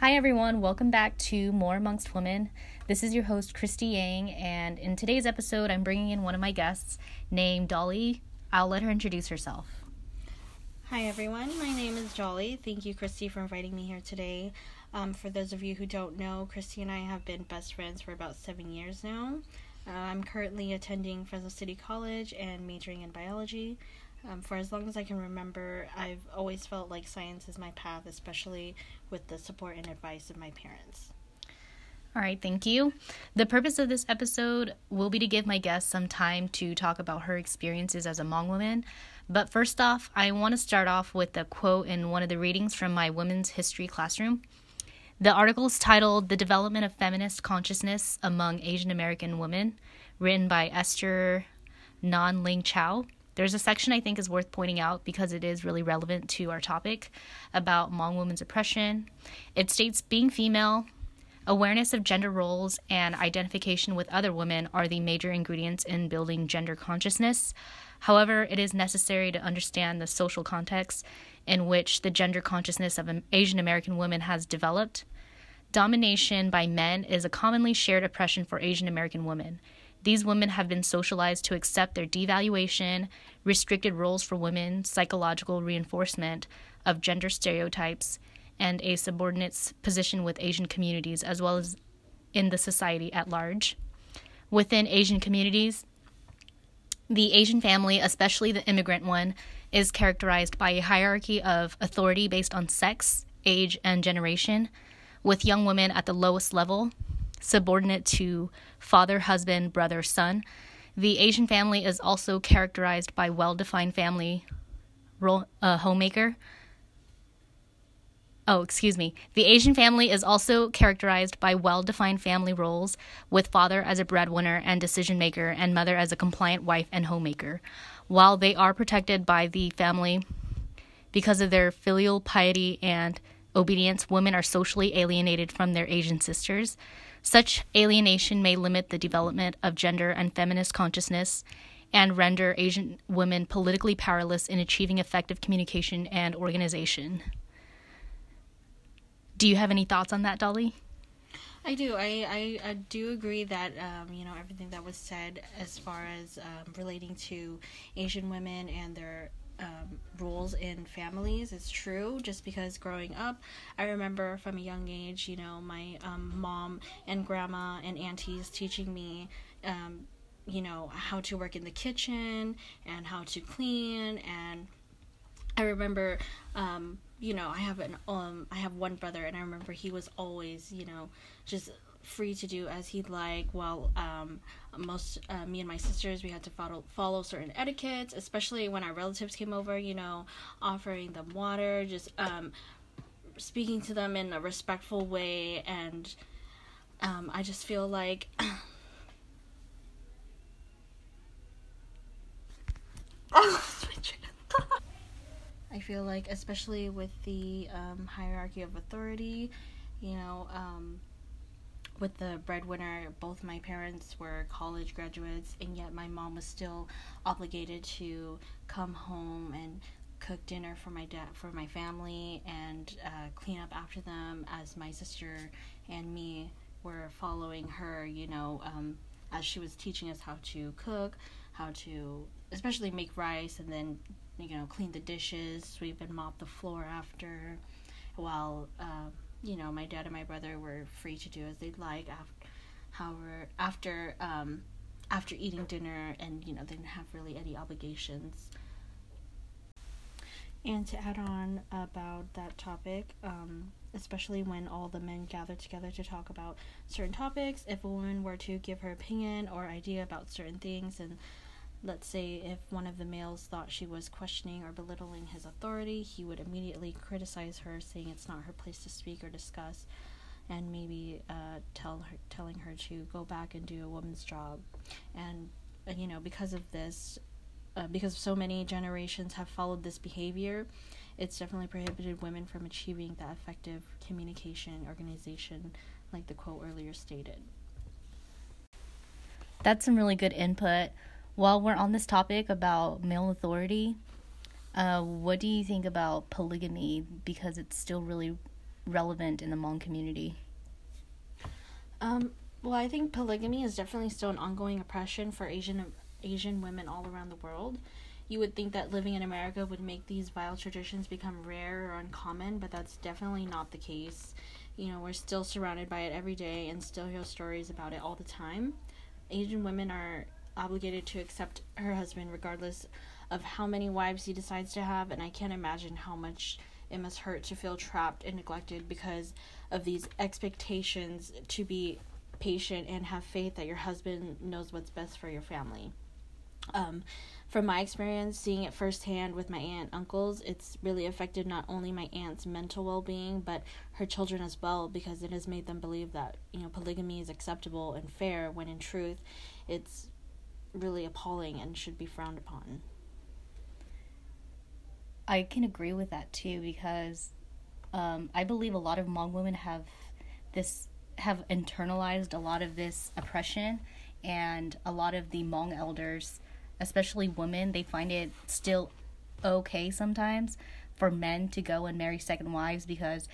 Hi, everyone. Welcome back to More Amongst Women. This is your host, Christy Yang, and in today's episode, I'm bringing in one of my guests named Dolly. I'll let her introduce herself. Hi, everyone. My name is Dolly. Thank you, Christy, for inviting me here today. Um, for those of you who don't know, Christy and I have been best friends for about seven years now. Uh, I'm currently attending Fresno City College and majoring in biology. Um, for as long as I can remember, I've always felt like science is my path, especially with the support and advice of my parents. All right, thank you. The purpose of this episode will be to give my guest some time to talk about her experiences as a Hmong woman. But first off, I want to start off with a quote in one of the readings from my women's history classroom. The article is titled The Development of Feminist Consciousness Among Asian American Women, written by Esther Ngan-Ling Chow. There's a section I think is worth pointing out because it is really relevant to our topic about Hmong women's oppression. It states being female, awareness of gender roles, and identification with other women are the major ingredients in building gender consciousness. However, it is necessary to understand the social context in which the gender consciousness of an Asian American women has developed. Domination by men is a commonly shared oppression for Asian American women. These women have been socialized to accept their devaluation, restricted roles for women, psychological reinforcement of gender stereotypes, and a subordinate position with Asian communities as well as in the society at large. Within Asian communities, the Asian family, especially the immigrant one, is characterized by a hierarchy of authority based on sex, age, and generation, with young women at the lowest level, subordinate to father, husband, brother, son. The Asian family is also characterized by well defined family role, uh, homemaker. Oh, excuse me. The Asian family is also characterized by well defined family roles, with father as a breadwinner and decision maker, and mother as a compliant wife and homemaker. While they are protected by the family because of their filial piety and obedience, women are socially alienated from their Asian sisters. Such alienation may limit the development of gender and feminist consciousness and render Asian women politically powerless in achieving effective communication and organization. Do you have any thoughts on that, Dolly? I do. I, I, I do agree that um, you know everything that was said as far as um, relating to Asian women and their um, roles in families. Is true. Just because growing up i remember from a young age you know my um, mom and grandma and aunties teaching me um, you know how to work in the kitchen and how to clean. And i remember um, you know i have an um i have one brother and i remember he was always you know just free to do as he'd like while um, most uh, me and my sisters we had to follow follow certain etiquettes especially when our relatives came over you know offering them water just um, speaking to them in a respectful way. And um, i just feel like I feel like, especially with the um, hierarchy of authority, you know, um, with the breadwinner, both my parents were college graduates, and yet my mom was still obligated to come home and cook dinner for my dad for my family and uh, clean up after them as my sister and me were following her you know um, as she was teaching us how to cook how to especially make rice and then you know clean the dishes sweep and mop the floor after while uh, you know, my dad and my brother were free to do as they'd like. After, however, after um, after eating dinner, and you know, they didn't have really any obligations. And to add on about that topic, um, especially when all the men gather together to talk about certain topics, if a woman were to give her opinion or idea about certain things and let's say if one of the males thought she was questioning or belittling his authority, he would immediately criticize her, saying it's not her place to speak or discuss, and maybe uh, tell her, telling her to go back and do a woman's job. And uh, you know, because of this, uh, because so many generations have followed this behavior, it's definitely prohibited women from achieving that effective communication organization, like the quote earlier stated. That's some really good input while we're on this topic about male authority, uh, what do you think about polygamy? Because it's still really relevant in the Hmong community? Um, well, I think polygamy is definitely still an ongoing oppression for Asian Asian women all around the world. You would think that living in America would make these vile traditions become rare or uncommon, but that's definitely not the case. You know, we're still surrounded by it every day and still hear stories about it all the time. Asian women are obligated to accept her husband regardless of how many wives he decides to have, and I can't imagine how much it must hurt to feel trapped and neglected because of these expectations to be patient and have faith that your husband knows what's best for your family. Um, from my experience, seeing it firsthand with my aunt uncles, it's really affected not only my aunt's mental well being, but her children as well, because it has made them believe that, you know, polygamy is acceptable and fair, when in truth, it's really appalling and should be frowned upon. I can agree with that too because um, I believe a lot of Hmong women have this have internalized a lot of this oppression, and a lot of the Hmong elders, especially women, they find it still okay sometimes for men to go and marry second wives because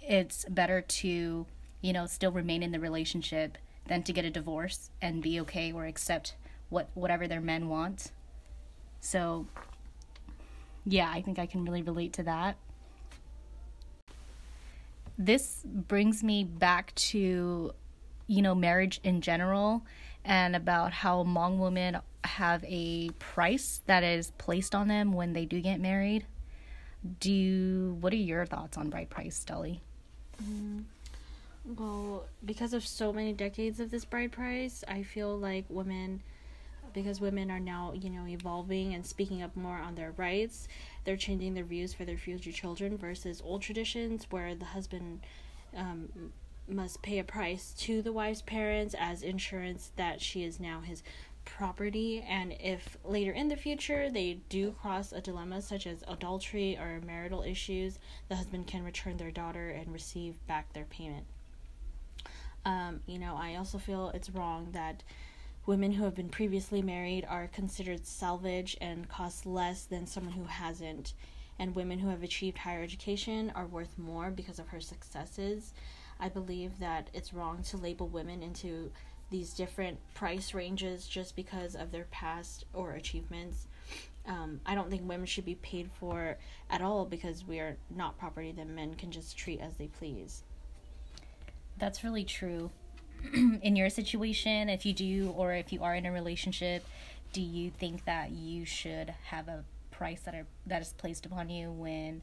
it's better to you know still remain in the relationship than to get a divorce and be okay or accept what whatever their men want. So yeah, I think I can really relate to that. This brings me back to, you know, marriage in general and about how Hmong women have a price that is placed on them when they do get married. Do what are your thoughts on bride price, Dolly? Mm, well, because of so many decades of this bride price, I feel like women because women are now, you know, evolving and speaking up more on their rights. They're changing their views for their future children versus old traditions where the husband um, must pay a price to the wife's parents as insurance that she is now his property. And if later in the future they do cross a dilemma such as adultery or marital issues, the husband can return their daughter and receive back their payment. Um, you know, I also feel it's wrong that Women who have been previously married are considered salvage and cost less than someone who hasn't. And women who have achieved higher education are worth more because of her successes. I believe that it's wrong to label women into these different price ranges just because of their past or achievements. Um, I don't think women should be paid for at all because we are not property that men can just treat as they please. That's really true. in your situation, if you do or if you are in a relationship, do you think that you should have a price that are that is placed upon you when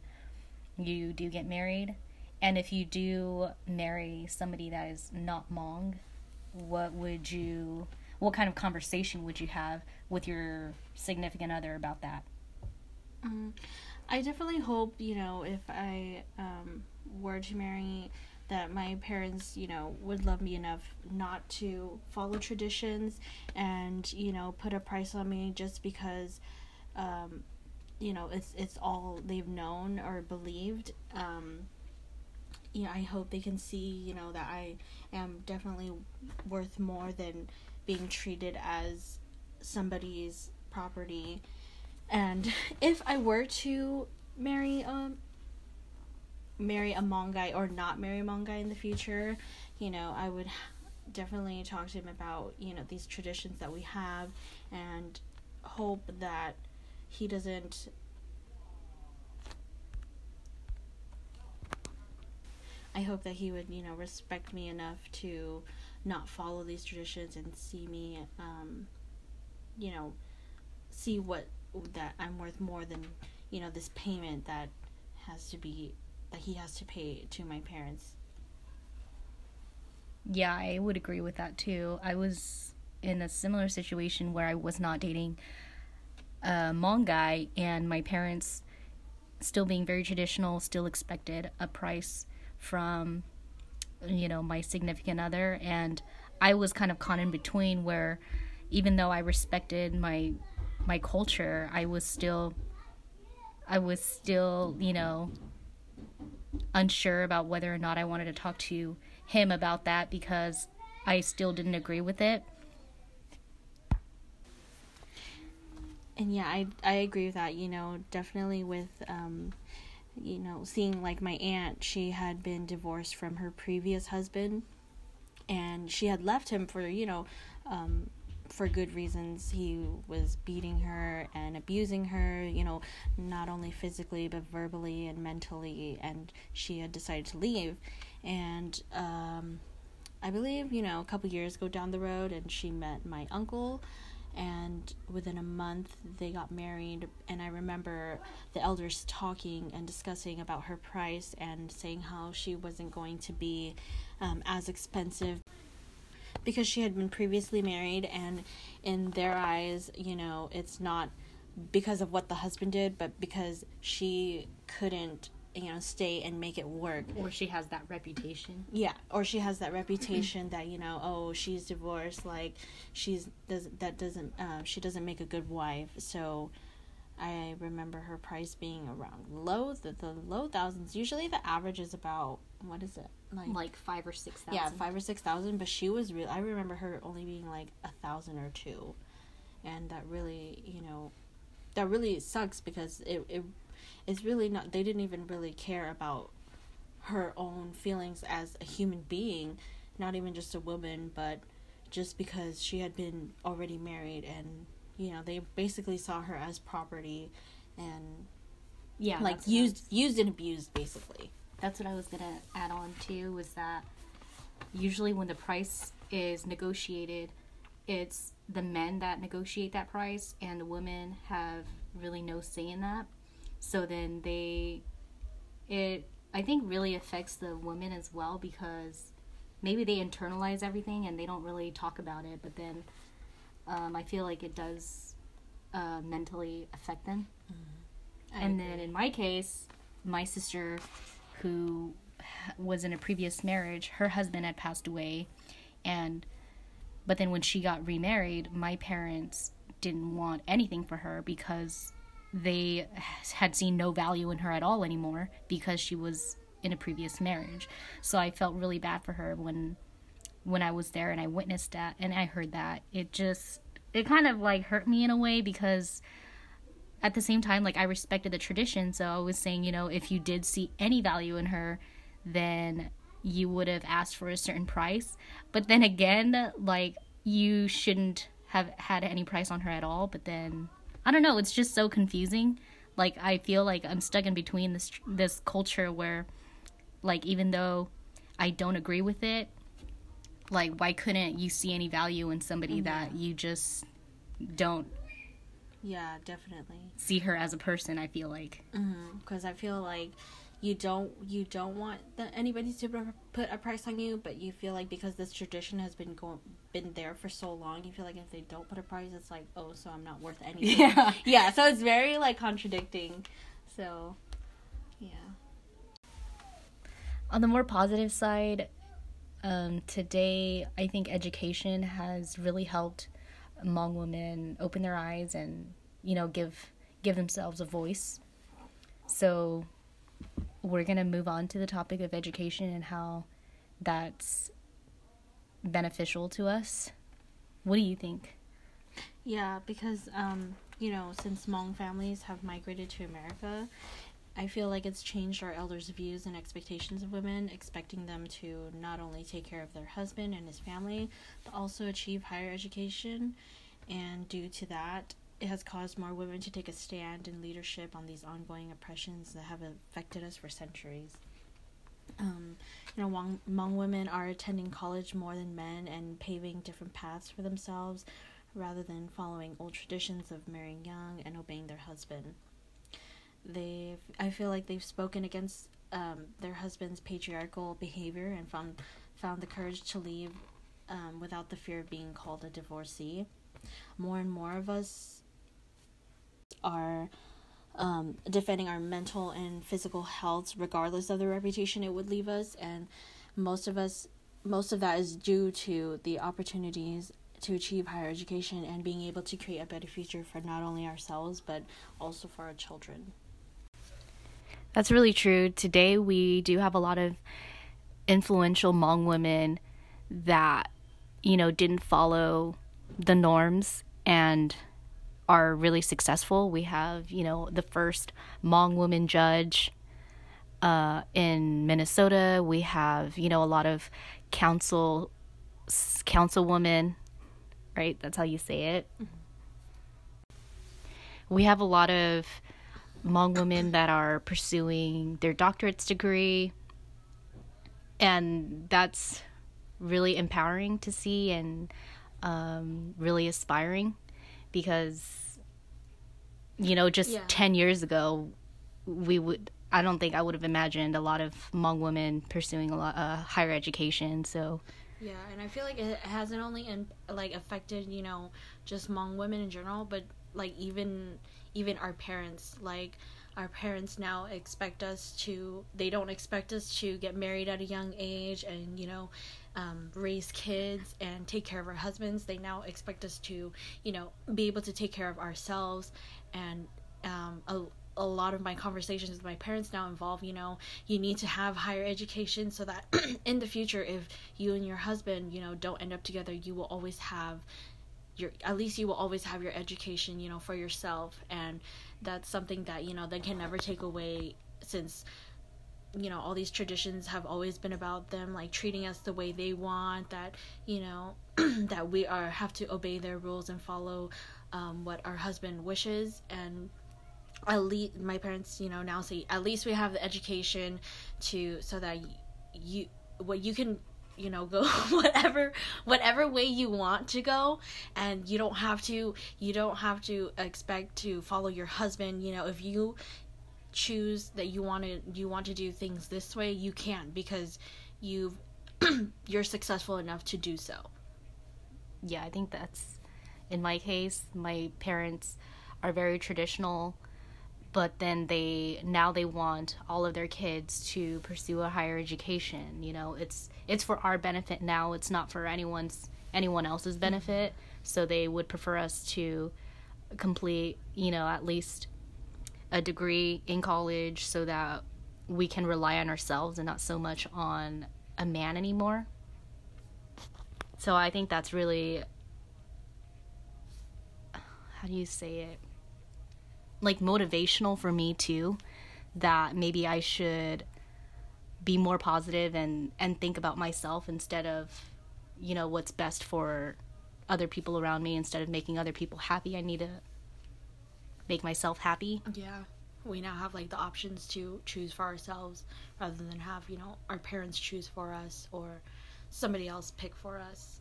you do get married? And if you do marry somebody that is not Hmong, what would you what kind of conversation would you have with your significant other about that? Um, I definitely hope, you know, if I um, were to marry that my parents, you know, would love me enough not to follow traditions and, you know, put a price on me just because um, you know, it's it's all they've known or believed. Um, I hope they can see, you know, that I am definitely worth more than being treated as somebody's property. And if I were to marry um marry a Hmong guy or not marry a Hmong guy in the future, you know, I would definitely talk to him about, you know, these traditions that we have and hope that he doesn't I hope that he would, you know, respect me enough to not follow these traditions and see me um you know, see what that I'm worth more than, you know, this payment that has to be that he has to pay to my parents. Yeah, I would agree with that too. I was in a similar situation where I was not dating a Hmong guy, and my parents, still being very traditional, still expected a price from, you know, my significant other, and I was kind of caught in between where, even though I respected my my culture, I was still, I was still, you know, unsure about whether or not I wanted to talk to him about that because I still didn't agree with it. And yeah, I I agree with that. You know, definitely with um, you know, seeing like my aunt, she had been divorced from her previous husband and she had left him for, you know, um, for good reasons. He was beating her and abusing her, you know, not only physically but verbally and mentally, and she had decided to leave. And um, I believe, you know, a couple years go down the road, and she met my uncle. And within a month, they got married. And I remember the elders talking and discussing about her price and saying how she wasn't going to be um, as expensive because she had been previously married and in their eyes you know it's not because of what the husband did but because she couldn't you know stay and make it work. Or she has that reputation. Yeah or she has that reputation that you know oh she's divorced like she's does that doesn't uh, she doesn't make a good wife. So I remember her price being around low the, the low thousands. Usually the average is about what is it like like five or six thousand. Yeah, five or six thousand. But she was real. I remember her only being like a thousand or two, and that really you know, that really sucks because it it it's really not. They didn't even really care about her own feelings as a human being, not even just a woman, but just because she had been already married and you know they basically saw her as property and yeah like used was, used and abused basically that's what i was gonna add on to was that usually when the price is negotiated it's the men that negotiate that price and the women have really no say in that so then they it i think really affects the women as well because maybe they internalize everything and they don't really talk about it but then um, I feel like it does uh, mentally affect them. Mm-hmm. And agree. then in my case, my sister, who was in a previous marriage, her husband had passed away, and but then when she got remarried, my parents didn't want anything for her because they had seen no value in her at all anymore because she was in a previous marriage. So I felt really bad for her when when I was there and I witnessed that and I heard that, it just it kind of like hurt me in a way because at the same time like I respected the tradition, so I was saying, you know, if you did see any value in her, then you would have asked for a certain price. But then again, like you shouldn't have had any price on her at all, but then I don't know, it's just so confusing. Like I feel like I'm stuck in between this this culture where like even though I don't agree with it, like why couldn't you see any value in somebody mm-hmm. that you just don't yeah definitely. See her as a person i feel like. Because mm-hmm. i feel like you don't you don't want the, anybody to put a price on you but you feel like because this tradition has been going been there for so long you feel like if they don't put a price it's like oh so i'm not worth anything. Yeah. Yeah so it's very like contradicting. So yeah. On the more positive side um, today, I think education has really helped Hmong women open their eyes and you know give give themselves a voice. So we're gonna move on to the topic of education and how that's beneficial to us. What do you think? Yeah, because um, you know, since Hmong families have migrated to America, I feel like it's changed our elders' views and expectations of women, expecting them to not only take care of their husband and his family, but also achieve higher education. And due to that, it has caused more women to take a stand in leadership on these ongoing oppressions that have affected us for centuries. Um, you know, Hmong, Hmong women are attending college more than men and paving different paths for themselves rather than following old traditions of marrying young and obeying their husband they've I feel like they've spoken against um, their husband's patriarchal behavior and found found the courage to leave um, without the fear of being called a divorcee. More and more of us are um, defending our mental and physical health, regardless of the reputation it would leave us, and most of us, most of that is due to the opportunities to achieve higher education and being able to create a better future for not only ourselves but also for our children. That's really true. Today, we do have a lot of influential Hmong women that, you know, didn't follow the norms and are really successful. We have, you know, the first Hmong woman judge, uh, in Minnesota, we have you know a lot of council councilwomen, right? That's how you say it. Mm-hmm. We have a lot of Hmong women that are pursuing their doctorate's degree, and that's really empowering to see and um, really aspiring because you know just yeah. 10 years ago we would I don't think I would have imagined a lot of Hmong women pursuing a lot uh, higher education. So yeah, and I feel like it hasn't only in, like affected you know just Hmong women in general, but like even even our parents like our parents now expect us to they don't expect us to get married at a young age and you know um, raise kids and take care of our husbands. They now expect us to you know be able to take care of ourselves. And um, a, a lot of my conversations with my parents now involve you know you need to have higher education so that in the future if you and your husband you know don't end up together you will always have your at least you will always have your education you know for yourself. And that's something that you know they can never take away since you know all these traditions have always been about them like treating us the way they want that you know that we are have to obey their rules and follow um, what our husband wishes. And at least my parents you know now say at least we have the education to so that you what you can you know go whatever whatever way you want to go. And you don't have to you don't have to expect to follow your husband. You know if you choose that you want to you want to do things this way you can because you've you're successful enough to do so. Yeah i think that's in my case my parents are very traditional but then they now they want all of their kids to pursue a higher education you know? It's it's for our benefit now it's not for anyone's anyone else's benefit. So they would prefer us to complete you know at least a degree in college so that we can rely on ourselves and not so much on a man anymore. So i think that's really how do you say it like motivational for me too that maybe I should be more positive and and think about myself instead of you know what's best for other people around me instead of making other people happy I need to make myself happy. Yeah. We now have like the options to choose for ourselves rather than have, you know, our parents choose for us or somebody else pick for us.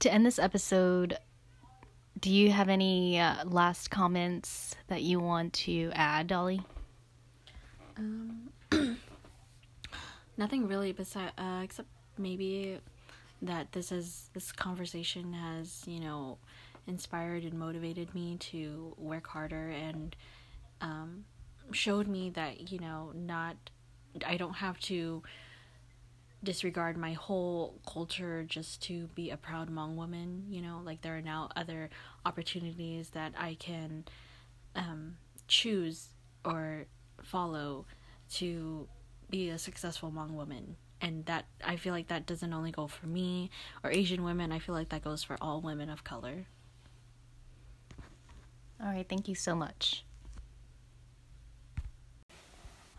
To end this episode, do you have any uh, last comments that you want to add, Dolly? Um, nothing really, besides uh, except maybe that this is this conversation has you know inspired and motivated me to work harder and um, showed me that you know not I don't have to disregard my whole culture just to be a proud Hmong woman. You know, like there are now other opportunities that I can um, choose or follow to be a successful Hmong woman. And that I feel like that doesn't only go for me or Asian women, I feel like that goes for all women of color. All right, thank you so much.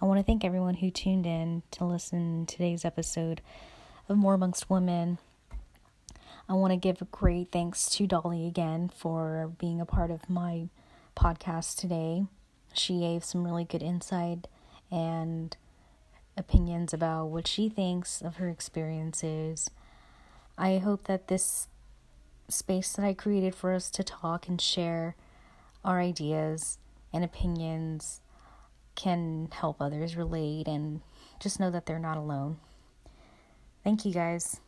I want to thank everyone who tuned in to listen to today's episode of More Amongst Women. I want to give a great thanks to Dolly again for being a part of my podcast today. She gave some really good insight and opinions about what she thinks of her experiences. I hope that this space that I created for us to talk and share our ideas and opinions can help others relate and just know that they're not alone. Thank you guys.